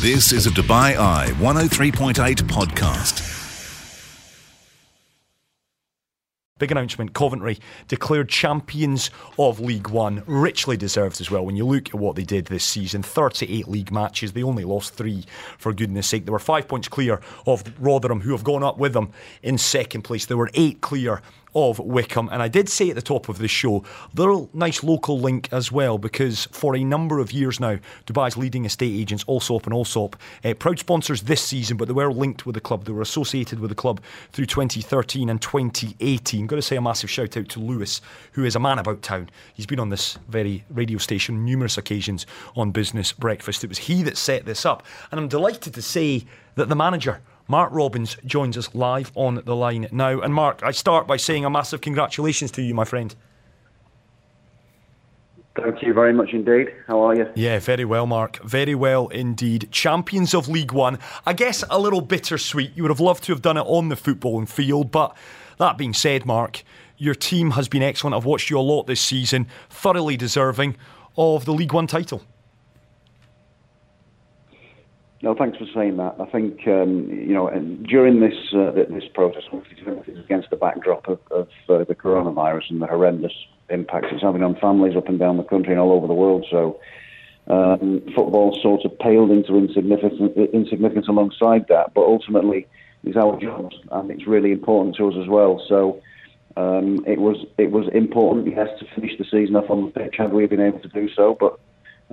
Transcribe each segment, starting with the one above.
This is a Dubai Eye 103.8 podcast. Big announcement Coventry declared champions of League One. Richly deserved as well when you look at what they did this season 38 league matches. They only lost three, for goodness sake. They were five points clear of Rotherham, who have gone up with them in second place. They were eight clear of Wycombe. And I did say at the top of the show, little nice local link as well, because for a number of years now, Dubai's leading estate agents, Allsop and Allsop, uh, proud sponsors this season, but they were linked with the club. They were associated with the club through 2013 and 2018. Got to say a massive shout out to Lewis, who is a man about town. He's been on this very radio station numerous occasions on Business Breakfast. It was he that set this up. And I'm delighted to say that the manager Mark Robins joins us live on the line now. And Mark, I start by saying a massive congratulations to you, my friend. Thank you very much indeed. How are you? Yeah, very well, Mark. Very well indeed. Champions of League One. I guess a little bittersweet. You would have loved to have done it on the footballing field, but that being said, Mark, your team has been excellent. I've watched you a lot this season, thoroughly deserving of the League One title. No, thanks for saying that. I think um, you know during this uh, this process, against the backdrop of, of uh, the coronavirus and the horrendous impacts it's having on families up and down the country and all over the world. So um, football sort of paled into insignificance, insignificance alongside that. But ultimately, it's our job, and it's really important to us as well. So. Um, it was it was important, yes, to finish the season off on the pitch. Had we been able to do so, but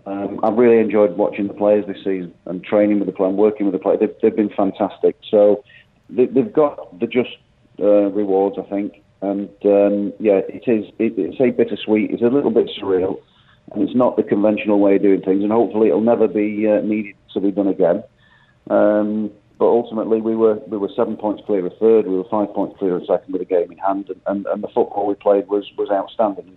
um, I've really enjoyed watching the players this season and training with the players, working with the players. They've, they've been fantastic. So they, have got the just uh, rewards, I think. And um, yeah, it is. It, it's a bittersweet. It's a little bit surreal, and it's not the conventional way of doing things. And hopefully, it'll never be uh, needed to be done again. Um, but ultimately, we were we were seven points clear of third. We were five points clear of second with a game in hand, and, and, and the football we played was was outstanding.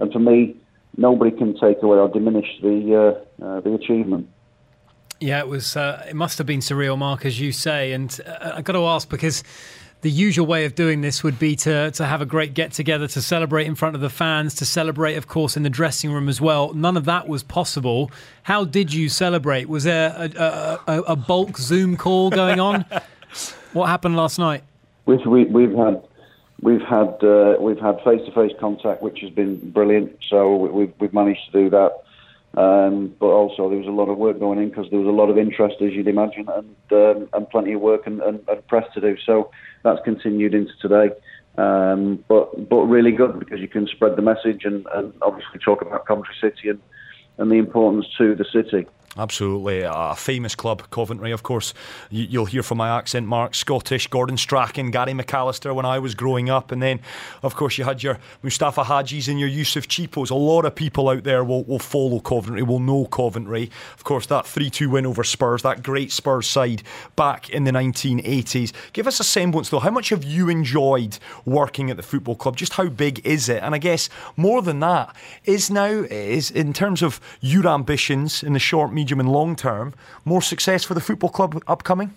And for me, nobody can take away or diminish the uh, uh, the achievement. Yeah, it was. Uh, it must have been surreal, Mark, as you say. And uh, I got to ask because the usual way of doing this would be to to have a great get together to celebrate in front of the fans, to celebrate, of course, in the dressing room as well. None of that was possible. How did you celebrate? Was there a, a, a bulk Zoom call going on? what happened last night? We've, we, have we have had We've had uh, we've had face-to-face contact, which has been brilliant. So we've we've managed to do that. Um, but also there was a lot of work going in because there was a lot of interest, as you'd imagine, and um, and plenty of work and, and, and, press to do. So that's continued into today. Um, but but really good because you can spread the message and, and obviously talk about Coventry City and and the importance to the city. Absolutely. A famous club, Coventry, of course. You'll hear from my accent, Mark. Scottish, Gordon Strachan, Gary McAllister when I was growing up. And then, of course, you had your Mustapha Hadjis and your Youssef Chippos. A lot of people out there will, will follow Coventry, will know Coventry. Of course, that 3 2 win over Spurs, that great Spurs side back in the 1980s. Give us a semblance, though. How much have you enjoyed working at the football club? Just how big is it? And I guess more than that, is now, is in terms of your ambitions in the short, medium, and long term, more success for the football club upcoming?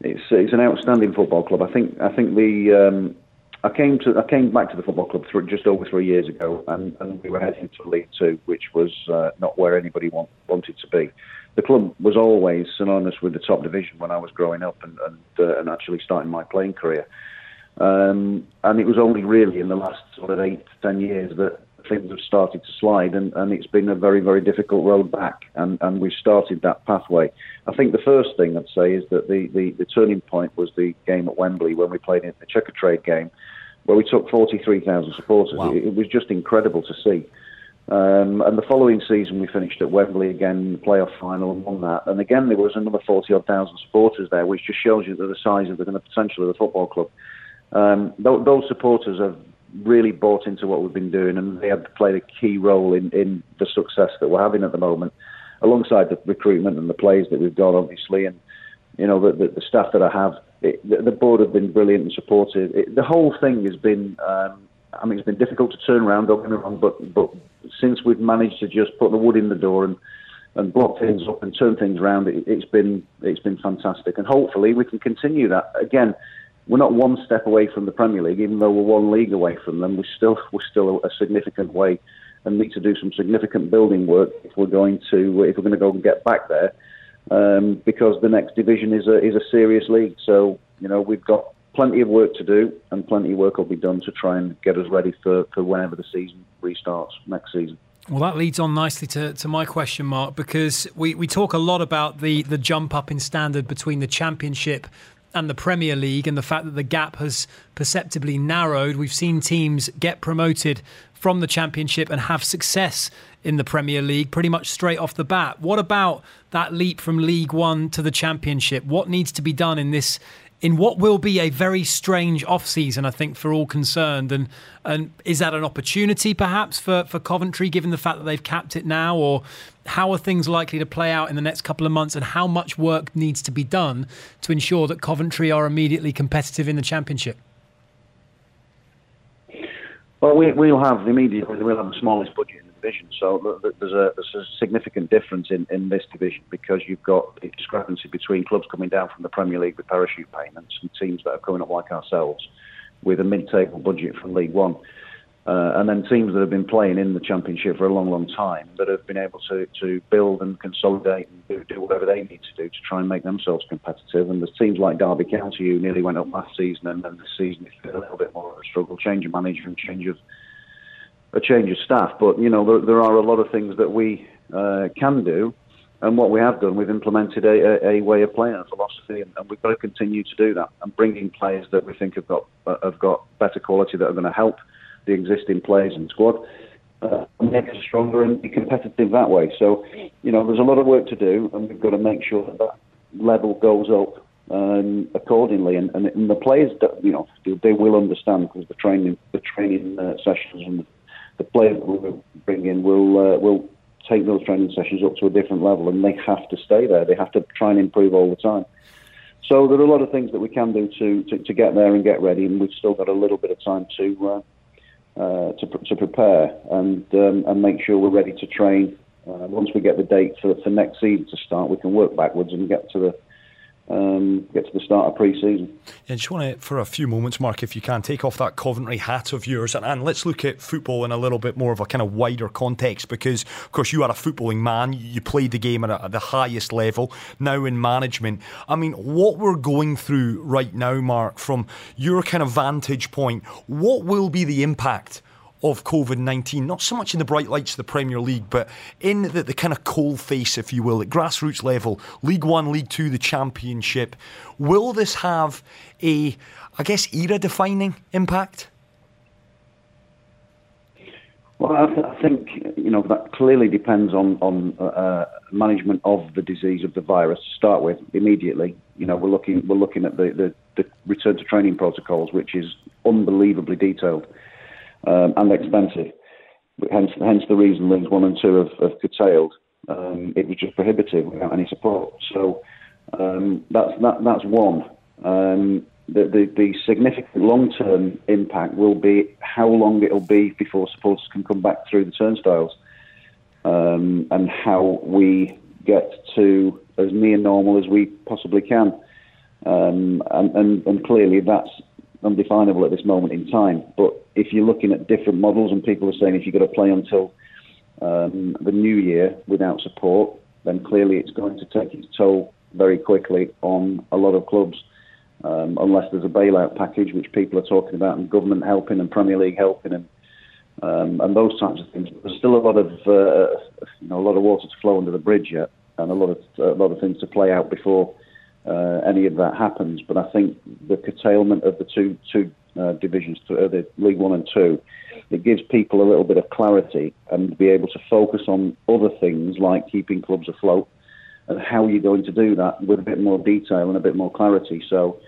It's it's an outstanding football club. I think I think the um, I came to I came back to the football club just over three years ago, and, and we were heading to League Two, which was uh, not where anybody want, wanted to be. The club was always synonymous with the top division when I was growing up and and, uh, and actually starting my playing career. Um, and it was only really in the last sort of eight to ten years that things have started to slide, and, and it's been a very, very difficult road back, and, and we've started that pathway. I think the first thing I'd say is that the, the, the turning point was the game at Wembley when we played in the Checkatrade game, where we took 43,000 supporters. Wow. It, it, was just incredible to see. Um, and the following season, we finished at Wembley again, the playoff final, and won that. And again, there was another 40 odd thousand supporters there, which just shows you the size of the, the potential of the football club. Um, th- those supporters have really bought into what we've been doing, and they have played a key role in, in the success that we're having at the moment, alongside the recruitment and the players that we've got, obviously, and you know the, the, the staff that I have. It, the, the, board have been brilliant and supportive. It, the whole thing has been. Um, I mean, it's been difficult to turn around. Don't get me wrong, but but since we've managed to just put the wood in the door and and block things up and turn things around, it, has been it's been fantastic. And hopefully we can continue that. Again, we're not one step away from the Premier League, even though we're one league away from them. We're still we're still a significant way and need to do some significant building work if we're going to if we're going to go and get back there. Um, because the next division is a is a serious league. So you know we've got plenty of work to do, and plenty of work will be done to try and get us ready for, for whenever the season restarts next season. Well, that leads on nicely to, to my question, Mark, because we, we talk a lot about the, the jump up in standard between the Championship and the Premier League and the fact that the gap has perceptibly narrowed. We've seen teams get promoted from the Championship and have success in the Premier League pretty much straight off the bat. What about that leap from League One to the Championship? What needs to be done in this in what will be a very strange off season, I think, for all concerned. And and is that an opportunity perhaps for, for Coventry, given the fact that they've capped it now, or how are things likely to play out in the next couple of months, and how much work needs to be done to ensure that Coventry are immediately competitive in the championship? Well, we, we'll have immediately we'll have the smallest budget division. So there's a, there's a significant difference in, in this division because you've got a discrepancy between clubs coming down from the Premier League with parachute payments and teams that are coming up like ourselves with a mid-table budget from League One. Uh, and then teams that have been playing in the Championship for a long, long time that have been able to, to build and consolidate and do, do whatever they need to do to try and make themselves competitive. And there's teams like Derby County who nearly went up last season and then this season it's a little bit more of a struggle. Change of manager and change of a change of staff. But you know, there, there are a lot of things that we uh, can do, and what we have done, we've implemented a, a, a way of playing, a philosophy, and, and, we've got to continue to do that and bring in players that we think have got uh, have got better quality that are going to help the existing players and squad. Uh, make us stronger and be competitive that way. So, you know, there's a lot of work to do, and we've got to make sure that that level goes up um, accordingly. And, and, and, the players, you know, they will understand because the training, the training uh, sessions and the the players that we bring in will uh, will take those training sessions up to a different level, and they have to stay there. They have to try and improve all the time. So there are a lot of things that we can do to, to, to get there and get ready, and we've still got a little bit of time to uh, uh, to, to prepare and um, and make sure we're ready to train. Uh, once we get the date for, for next season to start, we can work backwards and get to the um, get to the start of pre-season. Yeah, I just want to, for a few moments, Mark, if you can, take off that Coventry hat of yours and, and, let's look at football in a little bit more of a kind of wider context because, of course, you are a footballing man. You played the game at, a, at the highest level, now in management. I mean, what we're going through right now, Mark, from your kind of vantage point, what will be the impact of COVID 19, not so much in the bright lights of the Premier League, but in the, the kind of cold face, if you will, at grassroots level, League One, League Two, the Championship. Will this have a, I guess, era defining impact? Well, I, th- I, think you know that clearly depends on on uh, uh, management of the disease of the virus to start with immediately. You know, we're looking we're looking at the, the, the return to training protocols, which is unbelievably detailed um, and expensive. Hence, hence the reason Leagues One and Two have, have curtailed. Um, it was just prohibitive without any support. So um, that's that, that's one. Um, the, the, the significant long-term impact will be how long it'll be before supporters can come back through the turnstiles, um, and how we get to as near normal as we possibly can. Um, and, and, and clearly that's undefinable at this moment in time. But if you're looking at different models, and people are saying if you've got to play until um, the new year without support, then clearly it's going to take its toll very quickly on a lot of clubs. Um, unless there's a bailout package, which people are talking about, and government helping, and Premier League helping, and um, and those types of things. There's still a lot of uh, you know a lot of water to flow under the bridge yet, and a lot of a lot of things to play out before uh, any of that happens. But I think the curtailment of the two two uh, divisions, to, uh, the League One and Two, it gives people a little bit of clarity and be able to focus on other things like keeping clubs afloat and how you're going to do that with a bit more detail and a bit more clarity. So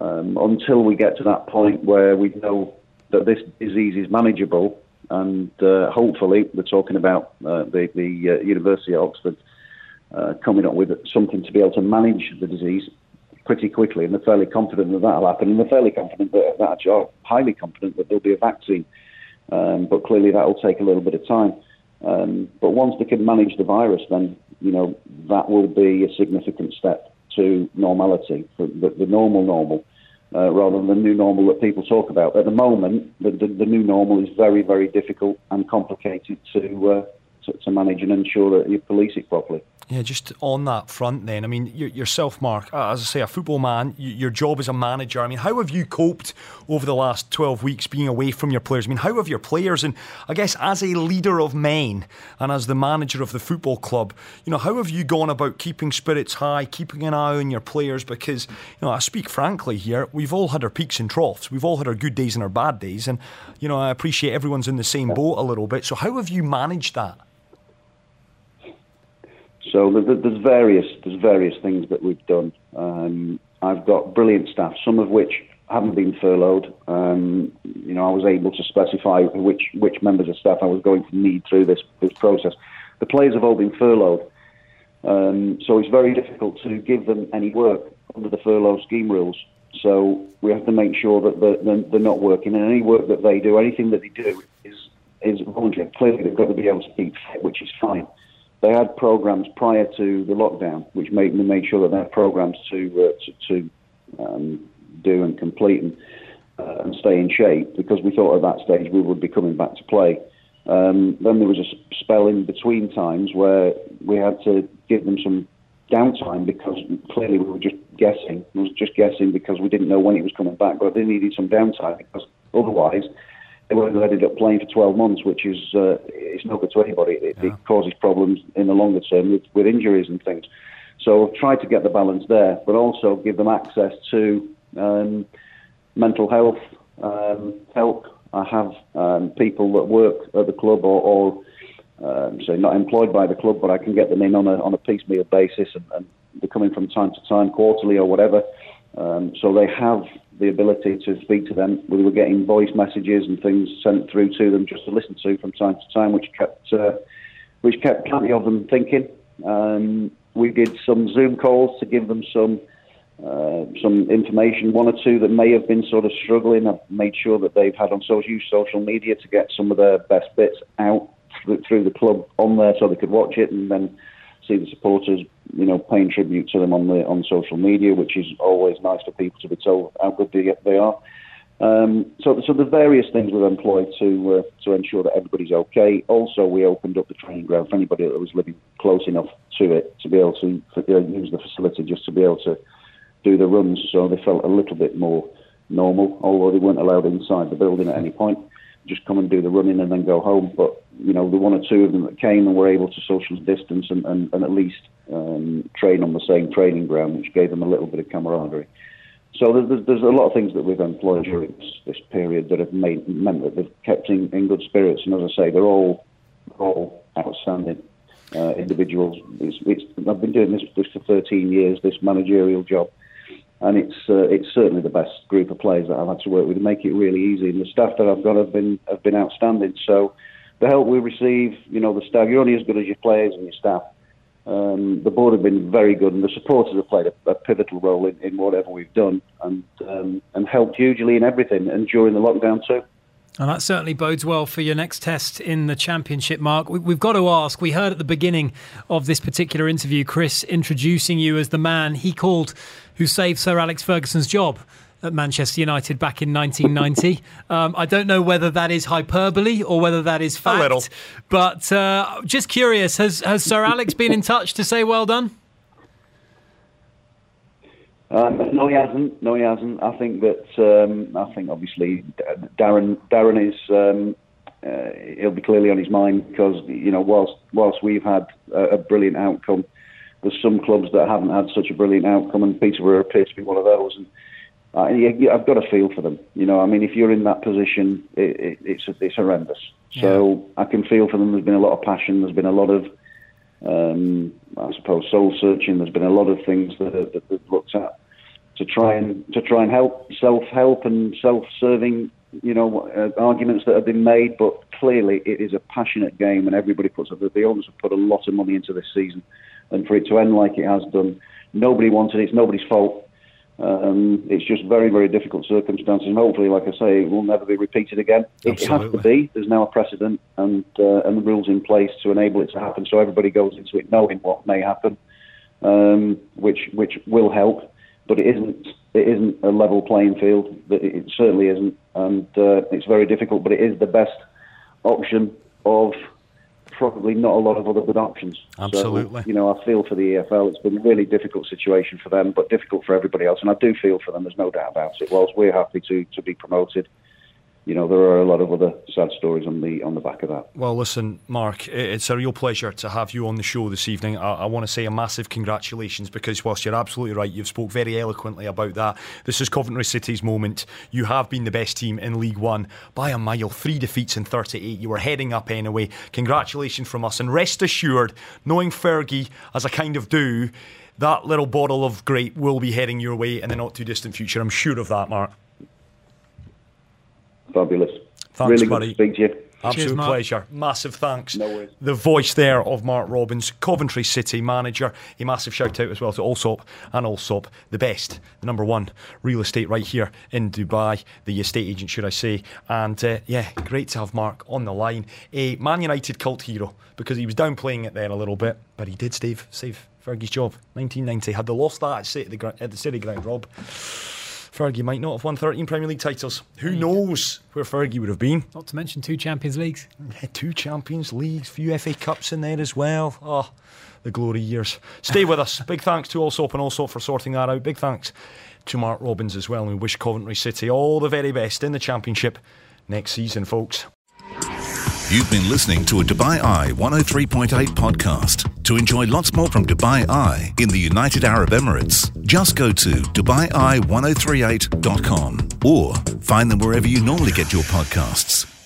um, until we get to that point where we know that this disease is manageable, and uh, hopefully we're talking about uh, the, the uh, University of Oxford coming up with something to be able to manage the disease pretty quickly, and they're fairly confident that that'll happen, and they're fairly confident that, that actually, highly confident that there'll be a vaccine. Um, but clearly, that will take a little bit of time. Um, but once they can manage the virus, then you know that will be a significant step to normality, the, the normal normal. uh, rather than the new normal that people talk about. At the moment, the, the, the new normal is very, very difficult and complicated to, uh, to, to manage and ensure that you police it properly. Yeah, just on that front, then. I mean, yourself, Mark, uh, as I say, a football man, your job as a manager. I mean, how have you coped over the last 12 weeks being away from your players? I mean, how have your players, and I guess as a leader of men and as the manager of the football club, you know, how have you gone about keeping spirits high, keeping an eye on your players? Because, you know, I speak frankly here, we've all had our peaks and troughs. We've all had our good days and our bad days. And, you know, I appreciate everyone's in the same boat a little bit. So, how have you managed that? So there's various there's various things that we've done. Um, I've got brilliant staff, some of which haven't been furloughed. Um, you know, I was able to specify which which members of staff I was going to need through this this process. The players have all been furloughed, um, so it's very difficult to give them any work under the furlough scheme rules. So we have to make sure that they're, they're not working, and any work that they do, anything that they do, is is voluntary. Clearly, they've got to be able to keep fit, which is fine they had programs prior to the lockdown, which made make sure that they had programs to uh, to, to um, do and complete and, uh, and stay in shape because we thought at that stage we would be coming back to play. Um, then there was a spell in between times where we had to give them some downtime because clearly we were just guessing. We was just guessing because we didn't know when he was coming back, but they needed some downtime because otherwise they would have ended up playing for 12 months, which is uh, it's not good to anybody. It, yeah. it, causes problems in the longer term with, with injuries and things. So I've tried to get the balance there, but also give them access to um, mental health um, help. I have um, people that work at the club or, or um, say not employed by the club, but I can get them in on a on a piecemeal basis, and, and they're coming from time to time, quarterly or whatever. Um, so they have the ability to speak to them. We were getting voice messages and things sent through to them just to listen to from time to time, which kept uh, which kept plenty of them thinking. Um, we did some Zoom calls to give them some uh, some information, one or two that may have been sort of struggling. I've made sure that they've had on social use social media to get some of their best bits out through, through the club on there so they could watch it and then see the supporters, you know, paying tribute to them on the on social media, which is always nice for people to be told how good they, they are. Um, so, so the various things we've employed to uh, to ensure that everybody's okay. Also, we opened up the training ground for anybody that was living close enough to it to be able to uh, use the facility just to be able to do the runs. So they felt a little bit more normal, although they weren't allowed inside the building at any point just come and do the running and then go home. But you know, the one or two of them that came and were able to social distance and, and, and at least um, train on the same training ground, which gave them a little bit of camaraderie. So there's, there's a lot of things that we've employed during this, this period that have made, meant that they've kept in, in good spirits. And as I say, they're all all outstanding uh, individuals. It's, it's, I've been doing this, this for 13 years, this managerial job and it's uh, it's certainly the best group of players that I've had to work with make it really easy. And the staff that I've got have been have been outstanding. So the help we receive, you know, the staff you're only as good as your players and your staff. Um, the board have been very good, and the supporters have played a, a pivotal role in, in, whatever we've done, and um, and helped hugely in everything, and during the lockdown too. And that certainly bodes well for your next test in the championship, Mark. We've got to ask. We heard at the beginning of this particular interview, Chris introducing you as the man he called who saved Sir Alex Ferguson's job at Manchester United back in 1990. um, I don't know whether that is hyperbole or whether that is fact. A little. But uh, just curious, has, has Sir Alex been in touch to say well done? Um, no, he hasn't. No, he hasn't. I think that um, I think obviously Darren Darren is um, uh, he'll be clearly on his mind because you know whilst whilst we've had a, a, brilliant outcome, there's some clubs that haven't had such a brilliant outcome, and Peterborough appears to be one of those. And uh, you, I've got a feel for them. You know, I mean, if you're in that position, it, it, it's it's horrendous. Yeah. So I can feel for them. There's been a lot of passion. There's been a lot of um, I suppose soul searching. There's been a lot of things that, that they've looked at to try and to try and help self help and self serving. You know, uh, arguments that have been made, but clearly it is a passionate game, and everybody puts up. The owners have put a lot of money into this season, and for it to end like it has done, nobody wanted it. It's nobody's fault. Um, it's just very, very difficult circumstances, and hopefully, like I say, it will never be repeated again. It, it has to be. There's now a precedent and uh, and the rules in place to enable it to happen, so everybody goes into it knowing what may happen, um, which which will help. But it isn't it isn't a level playing field. It certainly isn't, and uh, it's very difficult. But it is the best option of probably not a lot of other good options. Absolutely. So, you know, I feel for the EFL. It's been a really difficult situation for them, but difficult for everybody else. And I do feel for them. There's no doubt about it. Whilst we're happy to to be promoted, you know, there are a lot of other sad stories on the on the back of that. Well, listen, Mark, it's a real pleasure to have you on the show this evening. I, I, want to say a massive congratulations because whilst you're absolutely right, you've spoke very eloquently about that. This is Coventry City's moment. You have been the best team in League One by a mile, three defeats in 38. You were heading up anyway. Congratulations from us, and rest assured, knowing Fergie as I kind of do, that little bottle of grape will be heading your way in the not too distant future. I'm sure of that, Mark fabulous. Thanks, really buddy. good to speak to you. Absolute Cheers, pleasure. Massive thanks. No worries. The voice there of Mark Robins, Coventry City manager. A massive shout out as well to Allsop and Allsop, the best, the number one real estate right here in Dubai, the estate agent, should I say. And uh, yeah, great to have Mark on the line. A Man United cult hero because he was downplaying it there a little bit, but he did save, save Fergie's job. 1990. Had they lost that at, City, at the City Ground, Rob. Fergie might not have won 13 Premier League titles. Who knows where Fergie would have been? Not to mention two Champions Leagues. Yeah, two Champions Leagues, few FA Cups in there as well. Oh, the glory years. Stay with us. Big thanks to Allsop and Allsop for sorting that out. Big thanks to Mark Robins as well. And we wish Coventry City all the very best in the Championship next season, folks. You've been listening to a Dubai Eye 103.8 podcast. To enjoy lots more from Dubai Eye in the United Arab Emirates, just go to DubaiEye1038.com or find them wherever you normally get your podcasts.